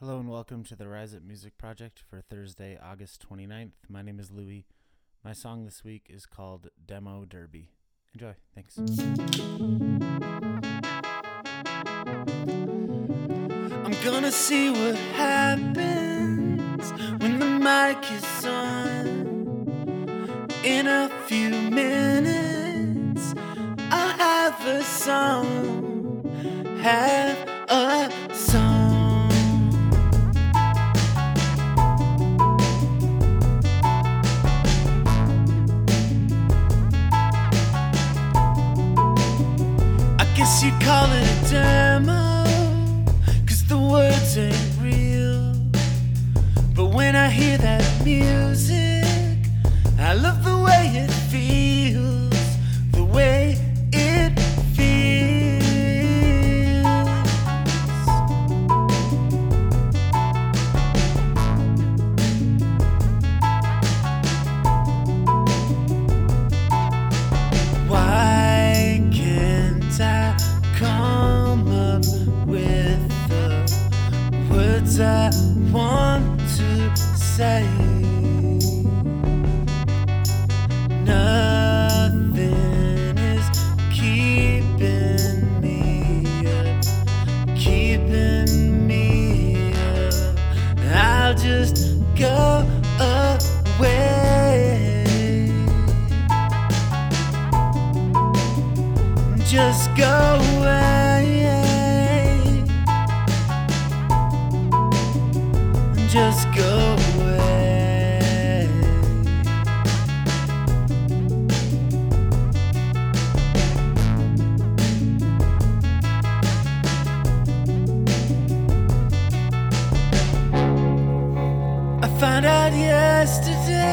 Hello and welcome to the Rise Up Music Project for Thursday, August 29th. My name is Louis. My song this week is called Demo Derby. Enjoy. Thanks. I'm gonna see what happens when the mic is on. In a few minutes, I'll have a song. Have a song. I guess with the words I want to say? Nothing is keeping me up, keeping me up. I'll just go away. just go away. Just go away. I found out yesterday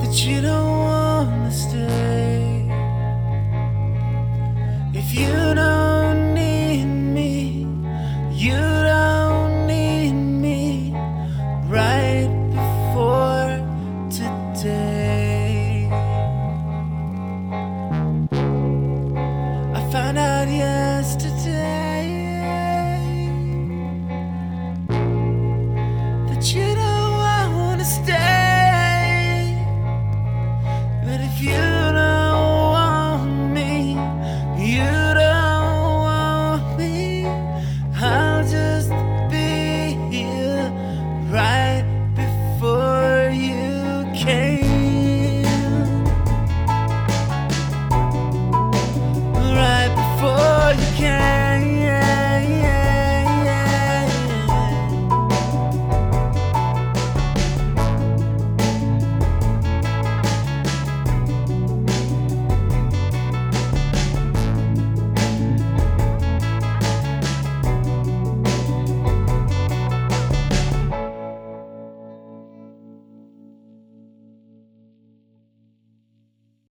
that you don't wanna stay. If you don't found out yesterday that you know I wanna stay.